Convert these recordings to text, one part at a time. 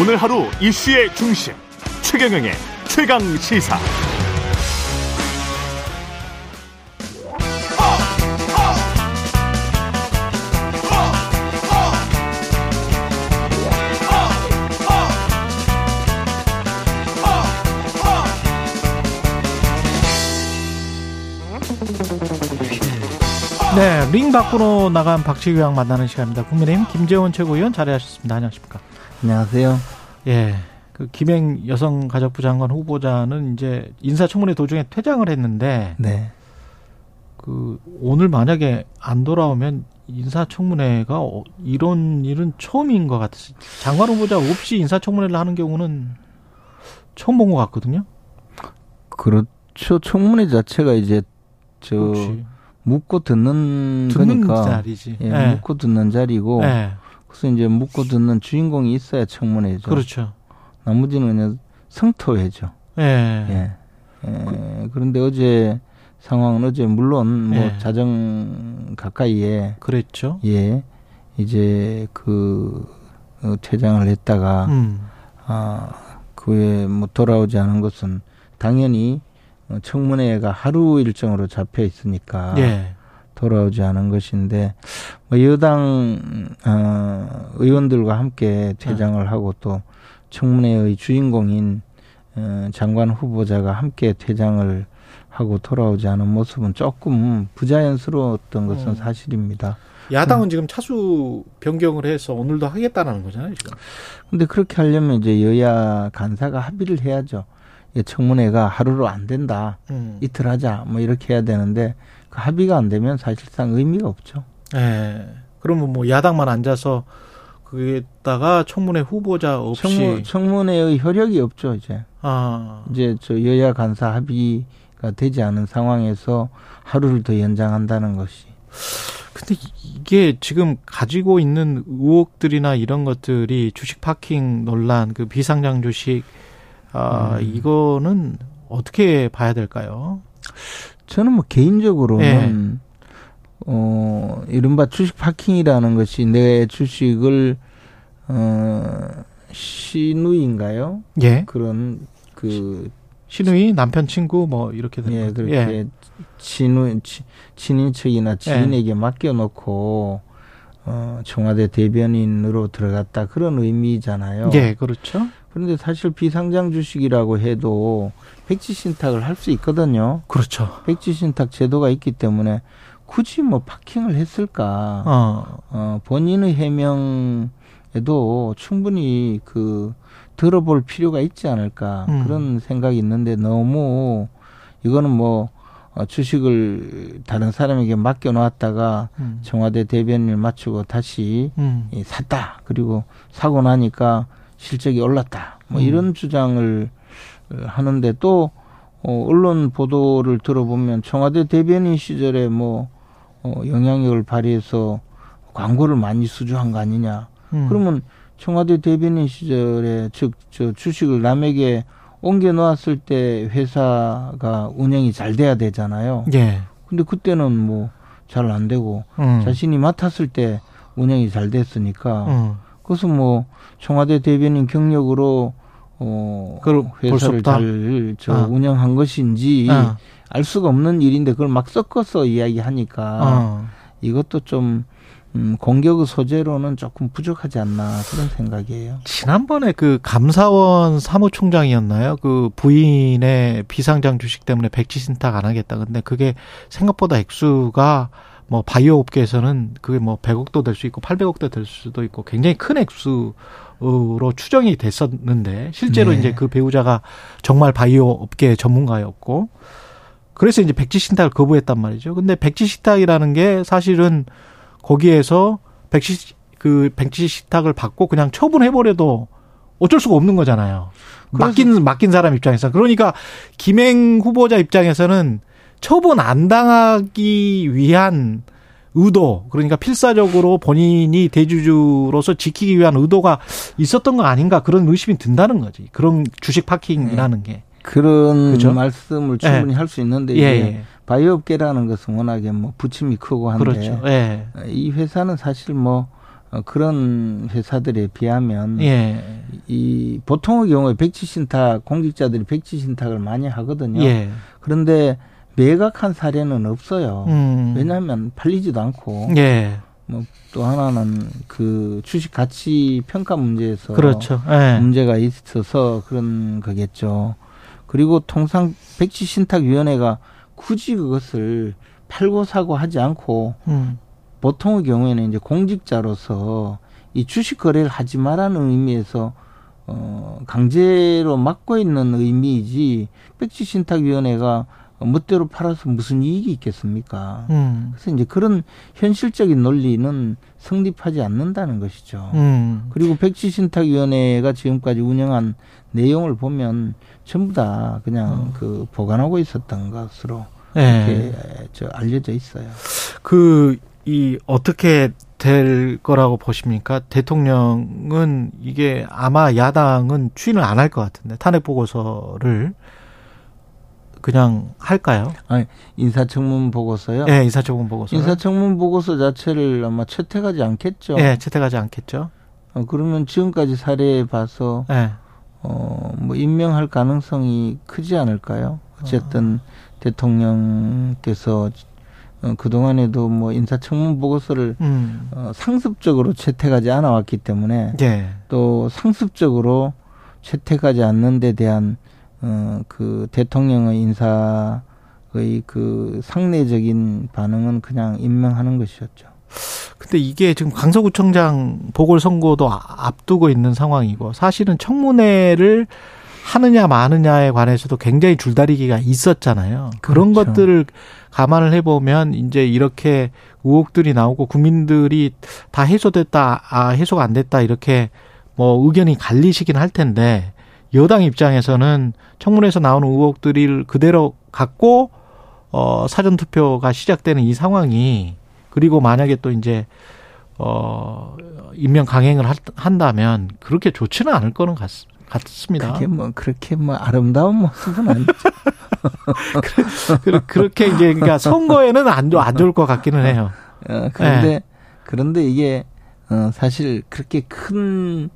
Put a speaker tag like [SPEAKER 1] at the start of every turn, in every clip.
[SPEAKER 1] 오늘 하루 이슈의 중심 최경영의 최강 시사.
[SPEAKER 2] 네, 링 밖으로 나간 박지규랑 만나는 시간입니다. 국민의힘 김재원 최고위원 자리하셨습니다. 안녕하십니까?
[SPEAKER 3] 안녕하세요.
[SPEAKER 2] 예. 그 김행 여성가족부 장관 후보자는 이제 인사청문회 도중에 퇴장을 했는데
[SPEAKER 3] 네.
[SPEAKER 2] 그 오늘 만약에 안 돌아오면 인사청문회가 어- 이런 일은 처음인 것 같아요. 장관 후보자 없이 인사청문회를 하는 경우는 처음 본 것 같거든요.
[SPEAKER 3] 그렇죠. 청문회 자체가 이제 저
[SPEAKER 2] 혹시
[SPEAKER 3] 묻고 듣는,
[SPEAKER 2] 듣는
[SPEAKER 3] 거니까
[SPEAKER 2] 자리지.
[SPEAKER 3] 예,
[SPEAKER 2] 예.
[SPEAKER 3] 묻고 듣는 자리고
[SPEAKER 2] 예.
[SPEAKER 3] 그래서 이제 묻고 듣는 주인공이 있어야 청문회죠.
[SPEAKER 2] 그렇죠.
[SPEAKER 3] 나머지는 그냥 성토회죠.
[SPEAKER 2] 예.
[SPEAKER 3] 예. 예. 그런데 어제 상황은 어제 물론 뭐
[SPEAKER 2] 예.
[SPEAKER 3] 자정 가까이에
[SPEAKER 2] 그랬죠.
[SPEAKER 3] 예 이제 그 어, 퇴장을 했다가
[SPEAKER 2] 음.
[SPEAKER 3] 아, 그 후에 뭐 돌아오지 않은 것은 당연히 어, 청문회가 하루 일정으로 잡혀 있으니까
[SPEAKER 2] 예.
[SPEAKER 3] 돌아오지 않은 것인데 뭐 여당 어, 의원들과 함께 퇴장을 하고 또 청문회의 주인공인 어, 장관 후보자가 함께 퇴장을 하고 돌아오지 않은 모습은 조금 부자연스러웠던 것은
[SPEAKER 2] 음.
[SPEAKER 3] 사실입니다.
[SPEAKER 2] 야당은 지금 차수 변경을 해서 오늘도 하겠다는 거잖아요, 지금.
[SPEAKER 3] 근데 그렇게 하려면 이제 여야 간사가 합의를 해야죠. 이 청문회가 하루로 안 된다.
[SPEAKER 2] 음.
[SPEAKER 3] 이틀 하자. 뭐 이렇게 해야 되는데 그 합의가 안 되면 사실상 의미가 없죠.
[SPEAKER 2] 예. 그러면 뭐 야당만 앉아서 거기에다가 청문회 후보자 없이
[SPEAKER 3] 청문, 청문 회의 효력이 없죠, 이제.
[SPEAKER 2] 아.
[SPEAKER 3] 이제 저 여야 간사 합의가 되지 않은 상황에서 하루를 더 연장한다는 것이.
[SPEAKER 2] 근데 이게 지금 가지고 있는 의혹들이나 이런 것들이 주식 파킹 논란, 그 비상장 주식 아,
[SPEAKER 3] 음.
[SPEAKER 2] 이거는 어떻게 봐야 될까요?
[SPEAKER 3] 저는 뭐 개인적으로는 어 이른바 주식 파킹이라는 것이 내 주식을 어 시누인가요?
[SPEAKER 2] 예.
[SPEAKER 3] 그런 그
[SPEAKER 2] 신우이 남편 친구 뭐 이렇게 되는
[SPEAKER 3] 예,
[SPEAKER 2] 거죠.
[SPEAKER 3] 그렇게 친우, 치- 친인척이나 지인에게 맡겨 놓고, 어, 청와대 대변인으로 들어갔다. 그런 의미잖아요.
[SPEAKER 2] 예, 그렇죠.
[SPEAKER 3] 그런데 사실 비상장 주식이라고 해도 백지 신탁을 할 수 있거든요.
[SPEAKER 2] 그렇죠.
[SPEAKER 3] 백지 신탁 제도가 있기 때문에 굳이 뭐 파킹을 했을까.
[SPEAKER 2] 어.
[SPEAKER 3] 어, 본인의 해명에도 충분히 그 들어볼 필요가 있지 않을까
[SPEAKER 2] 음.
[SPEAKER 3] 그런 생각이 있는데 너무 이거는 뭐 어, 주식을 다른 사람에게 맡겨 놓았다가
[SPEAKER 2] 음.
[SPEAKER 3] 청와대 대변인을 맞추고 다시
[SPEAKER 2] 음.
[SPEAKER 3] 이 샀다 그리고 사고 나니까 실적이 올랐다 뭐
[SPEAKER 2] 음.
[SPEAKER 3] 이런 주장을 어, 하는데 또 어, 언론 보도를 들어보면 청와대 대변인 시절에 뭐 어, 영향력을 발휘해서 광고를 많이 수주한 거 아니냐
[SPEAKER 2] 음.
[SPEAKER 3] 그러면 청와대 대변인 시절에 즉 저 주식을 남에게 옮겨 놓았을 때 회사가 운영이 잘 돼야 되잖아요.
[SPEAKER 2] 예.
[SPEAKER 3] 근데 그때는 뭐 잘 안 되고
[SPEAKER 2] 음.
[SPEAKER 3] 자신이 맡았을 때 운영이 잘 됐으니까
[SPEAKER 2] 음.
[SPEAKER 3] 그것은 뭐 청와대 대변인 경력으로 어
[SPEAKER 2] 그걸
[SPEAKER 3] 회사를? 잘저
[SPEAKER 2] 아.
[SPEAKER 3] 운영한 것인지
[SPEAKER 2] 아.
[SPEAKER 3] 알 수가 없는 일인데 그걸 막 섞어서 이야기하니까
[SPEAKER 2] 어.
[SPEAKER 3] 이것도 좀 음, 공격의 소재로는 조금 부족하지 않나 그런 생각이에요.
[SPEAKER 2] 지난번에 그 감사원 사무총장이었나요? 그 부인의 비상장 주식 때문에 백지 신탁 안 하겠다. 근데 그게 생각보다 액수가 뭐 바이오 업계에서는 그게 뭐 100억도 될 수 있고 800억도 될 수도 있고 굉장히 큰 액수로 추정이 됐었는데 실제로
[SPEAKER 3] 네.
[SPEAKER 2] 이제 그 배우자가 정말 바이오 업계 전문가였고 그래서 이제 백지 신탁을 거부했단 말이죠. 근데 백지 신탁이라는 게 사실은 거기에서 백지 그 백지 신탁을 받고 그냥 처분해 버려도 어쩔 수가 없는 거잖아요. 맡긴 맡긴 사람 입장에서 그러니까 김행 후보자 입장에서는 처분 안 당하기 위한 의도 그러니까 필사적으로 본인이 대주주로서 지키기 위한 의도가 있었던 거 아닌가 그런 의심이 든다는 거지 그런 주식 파킹이라는 게
[SPEAKER 3] 그런
[SPEAKER 2] 그죠?
[SPEAKER 3] 말씀을 충분히 할수 있는데
[SPEAKER 2] 예,
[SPEAKER 3] 이게
[SPEAKER 2] 예.
[SPEAKER 3] 바이오업계라는 것은 워낙에 뭐 부침이 크고 한데
[SPEAKER 2] 그렇죠 예
[SPEAKER 3] 이 회사는 사실 뭐 어, 그런 회사들에 비하면
[SPEAKER 2] 예.
[SPEAKER 3] 이 보통의 경우에 백지 신탁 공직자들이 백지 신탁을 많이 하거든요.
[SPEAKER 2] 예.
[SPEAKER 3] 그런데 매각한 사례는 없어요.
[SPEAKER 2] 음.
[SPEAKER 3] 왜냐하면 팔리지도 않고
[SPEAKER 2] 예.
[SPEAKER 3] 뭐또 하나는 그 주식 가치 평가 문제에서
[SPEAKER 2] 그렇죠. 예.
[SPEAKER 3] 문제가 있어서 그런 거겠죠. 그리고 통상 백지 신탁 위원회가 굳이 그것을 팔고 사고 하지 않고
[SPEAKER 2] 음.
[SPEAKER 3] 보통의 경우에는 이제 공직자로서 이 주식 거래를 하지 말라는 의미에서 어 강제로 막고 있는 의미이지 백지 신탁 위원회가 멋대로 팔아서 무슨 이익이 있겠습니까?
[SPEAKER 2] 음.
[SPEAKER 3] 그래서 이제 그런 현실적인 논리는 성립하지 않는다는 것이죠.
[SPEAKER 2] 음.
[SPEAKER 3] 그리고 백지신탁위원회가 지금까지 운영한 내용을 보면 전부 다 그냥
[SPEAKER 2] 어.
[SPEAKER 3] 그 보관하고 있었던 것으로
[SPEAKER 2] 예.
[SPEAKER 3] 이렇게 저 알려져 있어요.
[SPEAKER 2] 그, 이, 어떻게 될 거라고 보십니까? 대통령은 이게 아마 야당은 추인을 안 할 것 같은데, 탄핵 보고서를 그냥 할까요?
[SPEAKER 3] 아니, 인사청문 보고서요.
[SPEAKER 2] 예, 인사청문 보고서.
[SPEAKER 3] 인사청문 보고서 자체를 아마 채택하지 않겠죠.
[SPEAKER 2] 예, 채택하지 않겠죠?
[SPEAKER 3] 어, 그러면 지금까지 사례에 봐서
[SPEAKER 2] 예.
[SPEAKER 3] 어, 뭐 임명할 가능성이 크지 않을까요? 어쨌든 대통령께서 어, 그동안에도 뭐 인사청문 보고서를
[SPEAKER 2] 음.
[SPEAKER 3] 어, 상습적으로 채택하지 않아 왔기 때문에
[SPEAKER 2] 예.
[SPEAKER 3] 또 상습적으로 채택하지 않는 데 대한 어, 그 대통령의 인사의 그 상례적인 반응은 그냥 임명하는 것이었죠.
[SPEAKER 2] 근데 이게 지금 강서구청장 보궐선거도 아- 앞두고 있는 상황이고 사실은 청문회를 하느냐 마느냐에 관해서도 굉장히 줄다리기가 있었잖아요. 그런
[SPEAKER 3] 그렇죠.
[SPEAKER 2] 것들을 감안을 해보면 이제 이렇게 의혹들이 나오고 국민들이 다 해소됐다, 아, 해소가 안 됐다 이렇게 뭐 의견이 갈리시긴 할 텐데 여당 입장에서는 청문회에서 나오는 의혹들을 그대로 갖고 어, 사전 투표가 시작되는 이 상황이 그리고 만약에 또 이제 어, 임명 강행을 하- 한다면 그렇게 좋지는 않을 거는 같, 같습니다.
[SPEAKER 3] 그게 뭐 그렇게 뭐 아름다운 모습은 아니죠.
[SPEAKER 2] 그- 그렇게 이제 그러니까 선거에는 안, 좋- 안 좋을 것 같기는 해요.
[SPEAKER 3] 어, 그런데
[SPEAKER 2] 네.
[SPEAKER 3] 그런데 이게 어, 사실 그렇게 큰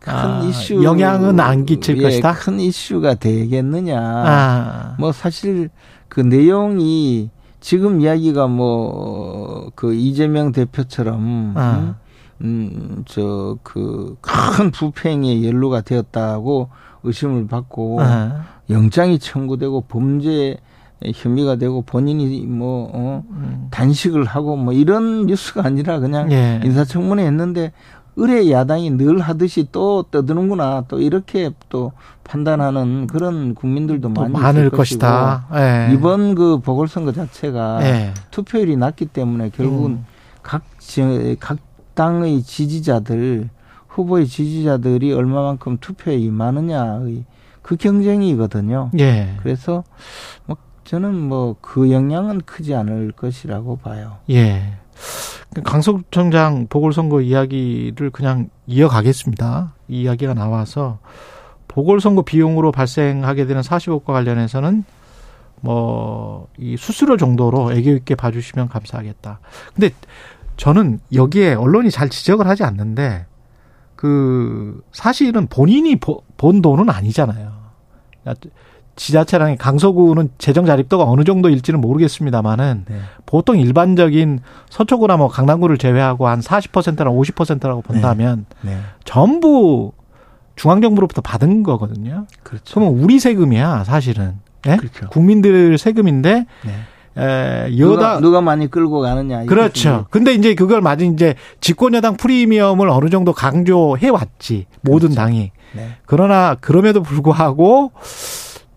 [SPEAKER 3] 큰
[SPEAKER 2] 아,
[SPEAKER 3] 이슈
[SPEAKER 2] 영향은 안 끼칠
[SPEAKER 3] 예,
[SPEAKER 2] 것이다?
[SPEAKER 3] 큰 이슈가 되겠느냐?
[SPEAKER 2] 아,
[SPEAKER 3] 뭐 사실 그 내용이 지금 이야기가 뭐 그 이재명 대표처럼
[SPEAKER 2] 아.
[SPEAKER 3] 음, 저 그 큰 부패행위에 연루가 되었다고 의심을 받고
[SPEAKER 2] 아,
[SPEAKER 3] 영장이 청구되고 범죄 혐의가 되고 본인이 뭐 어,
[SPEAKER 2] 음,
[SPEAKER 3] 단식을 하고 뭐 이런 뉴스가 아니라 그냥
[SPEAKER 2] 예.
[SPEAKER 3] 인사청문회 했는데 의뢰 야당이 늘 하듯이 또 떠드는구나 또 이렇게 또 판단하는 그런 국민들도
[SPEAKER 2] 또
[SPEAKER 3] 많이
[SPEAKER 2] 많을 것이다. 예.
[SPEAKER 3] 이번 그 보궐선거 자체가
[SPEAKER 2] 예.
[SPEAKER 3] 투표율이 낮기 때문에 결국은
[SPEAKER 2] 음.
[SPEAKER 3] 각, 지- 각 당의 지지자들 후보의 지지자들이 얼마만큼 투표에 임하느냐의 그 경쟁이거든요.
[SPEAKER 2] 예.
[SPEAKER 3] 그래서 뭐 저는 뭐 그 영향은 크지 않을 것이라고 봐요.
[SPEAKER 2] 예. 강서구청장 보궐선거 이야기를 그냥 이어가겠습니다. 이 이야기가 나와서 보궐선거 비용으로 발생하게 되는 사시복과 관련해서는 뭐 이 수수료 정도로 애교 있게 봐주시면 감사하겠다. 근데 저는 여기에 언론이 잘 지적을 하지 않는데 그 사실은 본인이 보- 본 돈은 아니잖아요. 지자체랑 강서구는 재정 자립도가 어느 정도일지는 모르겠습니다만은
[SPEAKER 3] 네.
[SPEAKER 2] 보통 일반적인 서초구나 뭐 강남구를 제외하고 한 40%나 50%라고 본다면
[SPEAKER 3] 네.
[SPEAKER 2] 전부 중앙정부로부터 받은 거거든요.
[SPEAKER 3] 그렇죠.
[SPEAKER 2] 그러면 우리 세금이야 사실은. 예?
[SPEAKER 3] 그렇죠.
[SPEAKER 2] 국민들 세금인데
[SPEAKER 3] 네.
[SPEAKER 2] 에,
[SPEAKER 3] 누가,
[SPEAKER 2] 여당
[SPEAKER 3] 누가 많이 끌고 가느냐.
[SPEAKER 2] 그렇죠. 근데 이제 그걸 맞은 이제 집권 여당 프리미엄을 어느 정도 강조해 왔지 모든
[SPEAKER 3] 그렇죠.
[SPEAKER 2] 당이.
[SPEAKER 3] 네.
[SPEAKER 2] 그러나 그럼에도 불구하고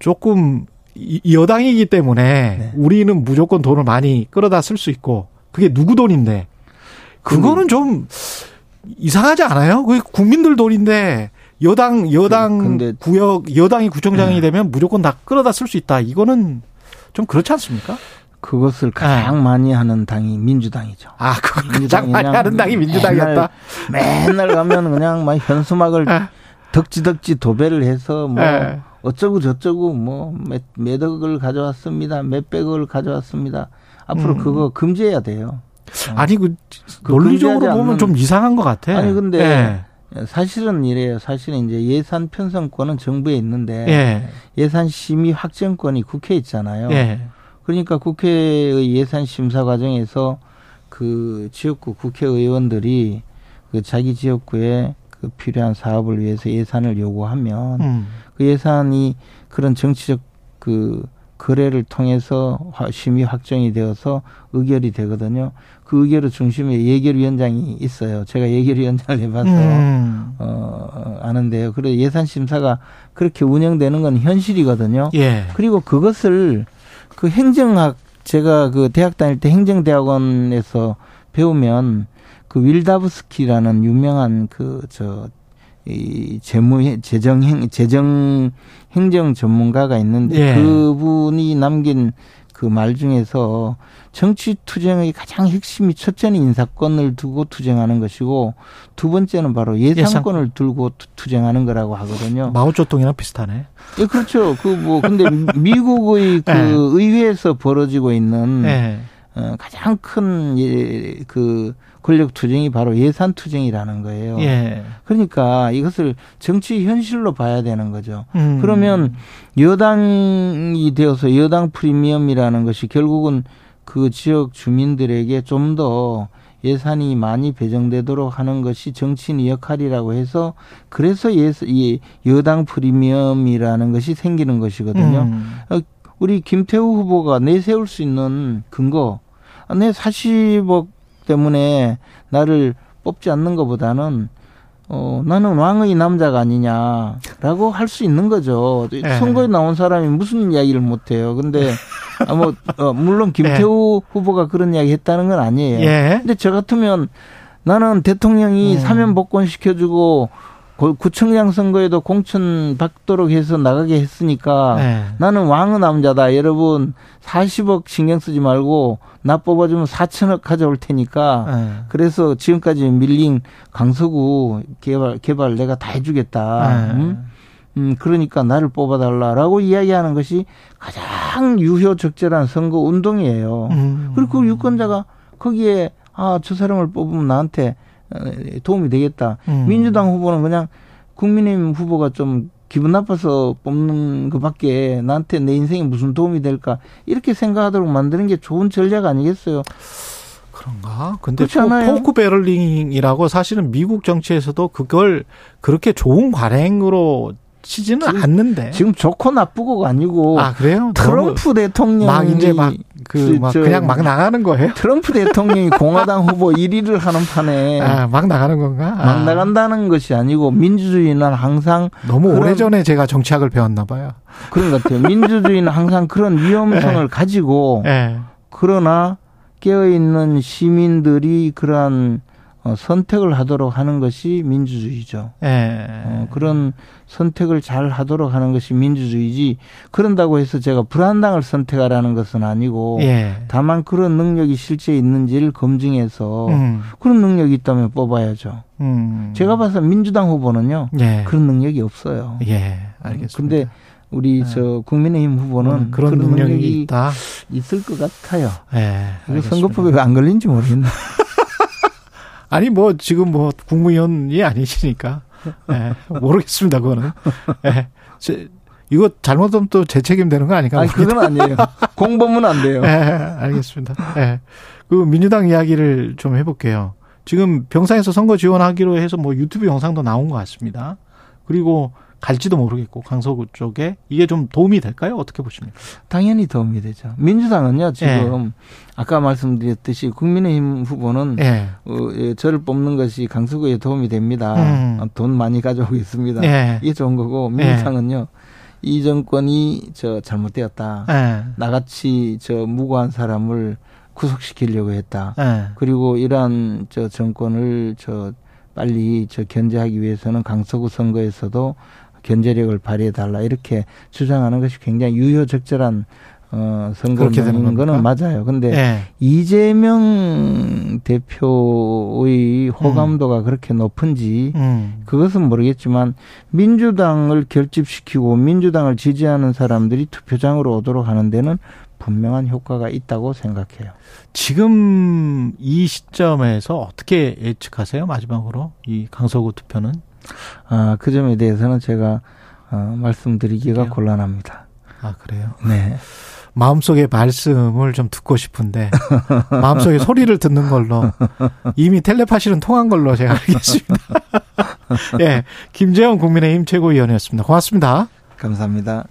[SPEAKER 2] 조금 여당이기 때문에
[SPEAKER 3] 네.
[SPEAKER 2] 우리는 무조건 돈을 많이 끌어다 쓸 수 있고 그게 누구 돈인데 그거는 좀 이상하지 않아요? 그게 국민들 돈인데 여당 여당
[SPEAKER 3] 그-
[SPEAKER 2] 구역 여당이 구청장이
[SPEAKER 3] 네.
[SPEAKER 2] 되면 무조건 다 끌어다 쓸 수 있다. 이거는 좀 그렇지 않습니까?
[SPEAKER 3] 그것을 가장 많이 하는 당이 민주당이죠.
[SPEAKER 2] 아, 그걸 가장
[SPEAKER 3] 민주당이
[SPEAKER 2] 많이
[SPEAKER 3] 그냥
[SPEAKER 2] 하는 당이 민주당이었다.
[SPEAKER 3] 맨날, 맨날 가면 그냥 막 현수막을
[SPEAKER 2] 아.
[SPEAKER 3] 덕지덕지 도배를 해서 뭐
[SPEAKER 2] 예.
[SPEAKER 3] 어쩌고 저쩌고 뭐 몇, 몇 억을 가져왔습니다. 몇백억을 가져왔습니다. 앞으로
[SPEAKER 2] 음.
[SPEAKER 3] 그거 금지해야 돼요.
[SPEAKER 2] 아니 그 논리적으로 보면 좀 이상한 것 같아.
[SPEAKER 3] 아니 근데 예. 사실은 이래요. 사실은 이제 예산 편성권은 정부에 있는데 예. 예산 심의 확정권이 국회에 있잖아요. 예. 그러니까 국회의 예산 심사 과정에서 그 지역구 국회의원들이 그 자기 지역구에 그 필요한 사업을 위해서 예산을 요구하면 음. 그 예산이 그런 정치적 그 거래를 통해서 심의 확정이 되어서 의결이 되거든요. 그 의결의 중심에 예결위원장이 있어요. 제가 예결위원장을 해봐서 음. 어, 아는데요. 그래 예산 심사가 그렇게 운영되는 건 현실이거든요. 예. 그리고 그것을 그 행정학 제가 그 대학 다닐 때 행정대학원에서 배우면 그 윌다브스키라는 유명한 그 저 이 재무 재정 행 재정 행정 전문가가 있는데 예. 그분이 남긴 그 말 중에서 정치 투쟁의 가장 핵심이 첫째는 인사권을 두고 투쟁하는 것이고 두 번째는 바로 예산권을 예산. 들고 투쟁하는 거라고 하거든요.
[SPEAKER 2] 마오쩌둥이랑 비슷하네.
[SPEAKER 3] 예, 그렇죠. 그 뭐 근데 미국의 그 예. 의회에서 벌어지고 있는 예. 어, 가장 큰그 예, 권력 투쟁이 바로 예산 투쟁이라는 거예요. 예. 그러니까 이것을 정치 현실로 봐야 되는 거죠. 음. 그러면 여당이 되어서 여당 프리미엄이라는 것이 결국은 그 지역 주민들에게 좀 더 예산이 많이 배정되도록 하는 것이 정치인의 역할이라고 해서 그래서 예, 여당 프리미엄이라는 것이 생기는 것이거든요. 음. 어, 우리 김태우 후보가 내세울 수 있는 근거, 내 40억 때문에 나를 뽑지 않는 것보다는 어, 나는 왕의 남자가 아니냐라고 할 수 있는 거죠. 네. 선거에 나온 사람이 무슨 이야기를 못 해요. 근데, 아, 뭐, 어, 물론 김태우 네. 후보가 그런 이야기 했다는 건 아니에요. 예. 근데 저 같으면 나는 대통령이 음. 사면 복권 시켜주고 구청장 선거에도 공천 받도록 해서 나가게 했으니까 네. 나는 왕의 남자다. 여러분 40억 신경 쓰지 말고 나 뽑아주면 4천억 가져올 테니까 네. 그래서 지금까지 밀린 강서구 개발 개발 내가 다 해주겠다. 네. 음? 음 그러니까 나를 뽑아달라라고 이야기하는 것이 가장 유효 적절한 선거 운동이에요. 음. 그리고 그 유권자가 거기에 아 저 사람을 뽑으면 나한테 어, 도움이 되겠다. 음. 민주당 후보는 그냥 국민의힘 후보가 좀 기분 나빠서 뽑는 것밖에 나한테 내 인생에 무슨 도움이 될까 이렇게 생각하도록 만드는 게 좋은 전략 아니겠어요?
[SPEAKER 2] 그런가? 근데 pork barreling이라고 사실은 미국 정치에서도 그걸 그렇게 좋은 관행으로 치지는 지금, 않는데.
[SPEAKER 3] 지금 좋고 나쁘고가 아니고.
[SPEAKER 2] 아, 그래요?
[SPEAKER 3] 트럼프 대통령이.
[SPEAKER 2] 막 이제 막, 그, 막 그냥 막 나가는 거예요?
[SPEAKER 3] 트럼프 대통령이 공화당 후보 1위를 하는 판에.
[SPEAKER 2] 아, 막 나가는 건가?
[SPEAKER 3] 막 아. 나간다는 것이 아니고 민주주의는 항상.
[SPEAKER 2] 너무 오래 전에 제가 정치학을 배웠나 봐요.
[SPEAKER 3] 그런 것 같아요. 민주주의는 항상 그런 위험성을 네. 가지고. 네. 그러나 깨어 있는 시민들이 그러한 어, 선택을 하도록 하는 것이 민주주의죠. 예. 어, 그런 선택을 잘 하도록 하는 것이 민주주의지. 그런다고 해서 제가 불안당을 선택하라는 것은 아니고, 예. 다만 그런 능력이 실제 있는지를 검증해서 음. 그런 능력이 있다면 뽑아야죠. 음. 제가 봐서 민주당 후보는요, 예. 그런 능력이 없어요.
[SPEAKER 2] 예, 알겠습니다.
[SPEAKER 3] 근데 우리 예. 저 국민의힘 후보는 음,
[SPEAKER 2] 그런, 그런 능력이, 능력이, 있다.
[SPEAKER 3] 있을 것 같아요. 예, 선거법에 안 걸린지 모르겠네.
[SPEAKER 2] 아니 뭐 지금 뭐 국무위원이 아니시니까 예, 모르겠습니다 그거는. 예. 제, 이거 잘못하면 또 제 책임 되는 거 아닌가?
[SPEAKER 3] 아니 그건 아니에요. 공범은 안 돼요.
[SPEAKER 2] 예, 알겠습니다. 예. 그 민주당 이야기를 좀 해볼게요. 지금 병상에서 선거 지원하기로 해서 뭐 유튜브 영상도 나온 것 같습니다. 그리고 갈지도 모르겠고 강서구 쪽에 이게 좀 도움이 될까요? 어떻게 보십니까?
[SPEAKER 3] 당연히 도움이 되죠. 민주당은요 지금 예. 아까 말씀드렸듯이 국민의힘 후보는 예. 어, 예, 저를 뽑는 것이 강서구에 도움이 됩니다. 음. 어, 돈 많이 가져오고 있습니다. 예. 이게 좋은 거고 민주당은요. 이 정권이 저 잘못되었다. 예. 나같이 저 무고한 사람을 구속시키려고 했다. 예. 그리고 이러한 저 정권을 저 빨리 저 견제하기 위해서는 강서구 선거에서도 견제력을 발휘해 달라 이렇게 주장하는 것이 굉장히 유효적절한 어, 선거를 되는 거는 맞아요. 근데 네. 이재명 대표의 호감도가 음. 그렇게 높은지 음. 그것은 모르겠지만 민주당을 결집시키고 민주당을 지지하는 사람들이 투표장으로 오도록 하는 데는 분명한 효과가 있다고 생각해요.
[SPEAKER 2] 지금 이 시점에서 어떻게 예측하세요? 마지막으로 이 강서구 투표는?
[SPEAKER 3] 아, 그 점에 대해서는 제가 어, 말씀드리기가
[SPEAKER 2] 그래요?
[SPEAKER 3] 곤란합니다.
[SPEAKER 2] 아 그래요?
[SPEAKER 3] 네.
[SPEAKER 2] 마음속의 말씀을 좀 듣고 싶은데 마음속의 소리를 듣는 걸로 이미 텔레파시는 통한 걸로 제가 알겠습니다. 예, 김재영 국민의힘 최고위원이었습니다. 고맙습니다.
[SPEAKER 3] 감사합니다.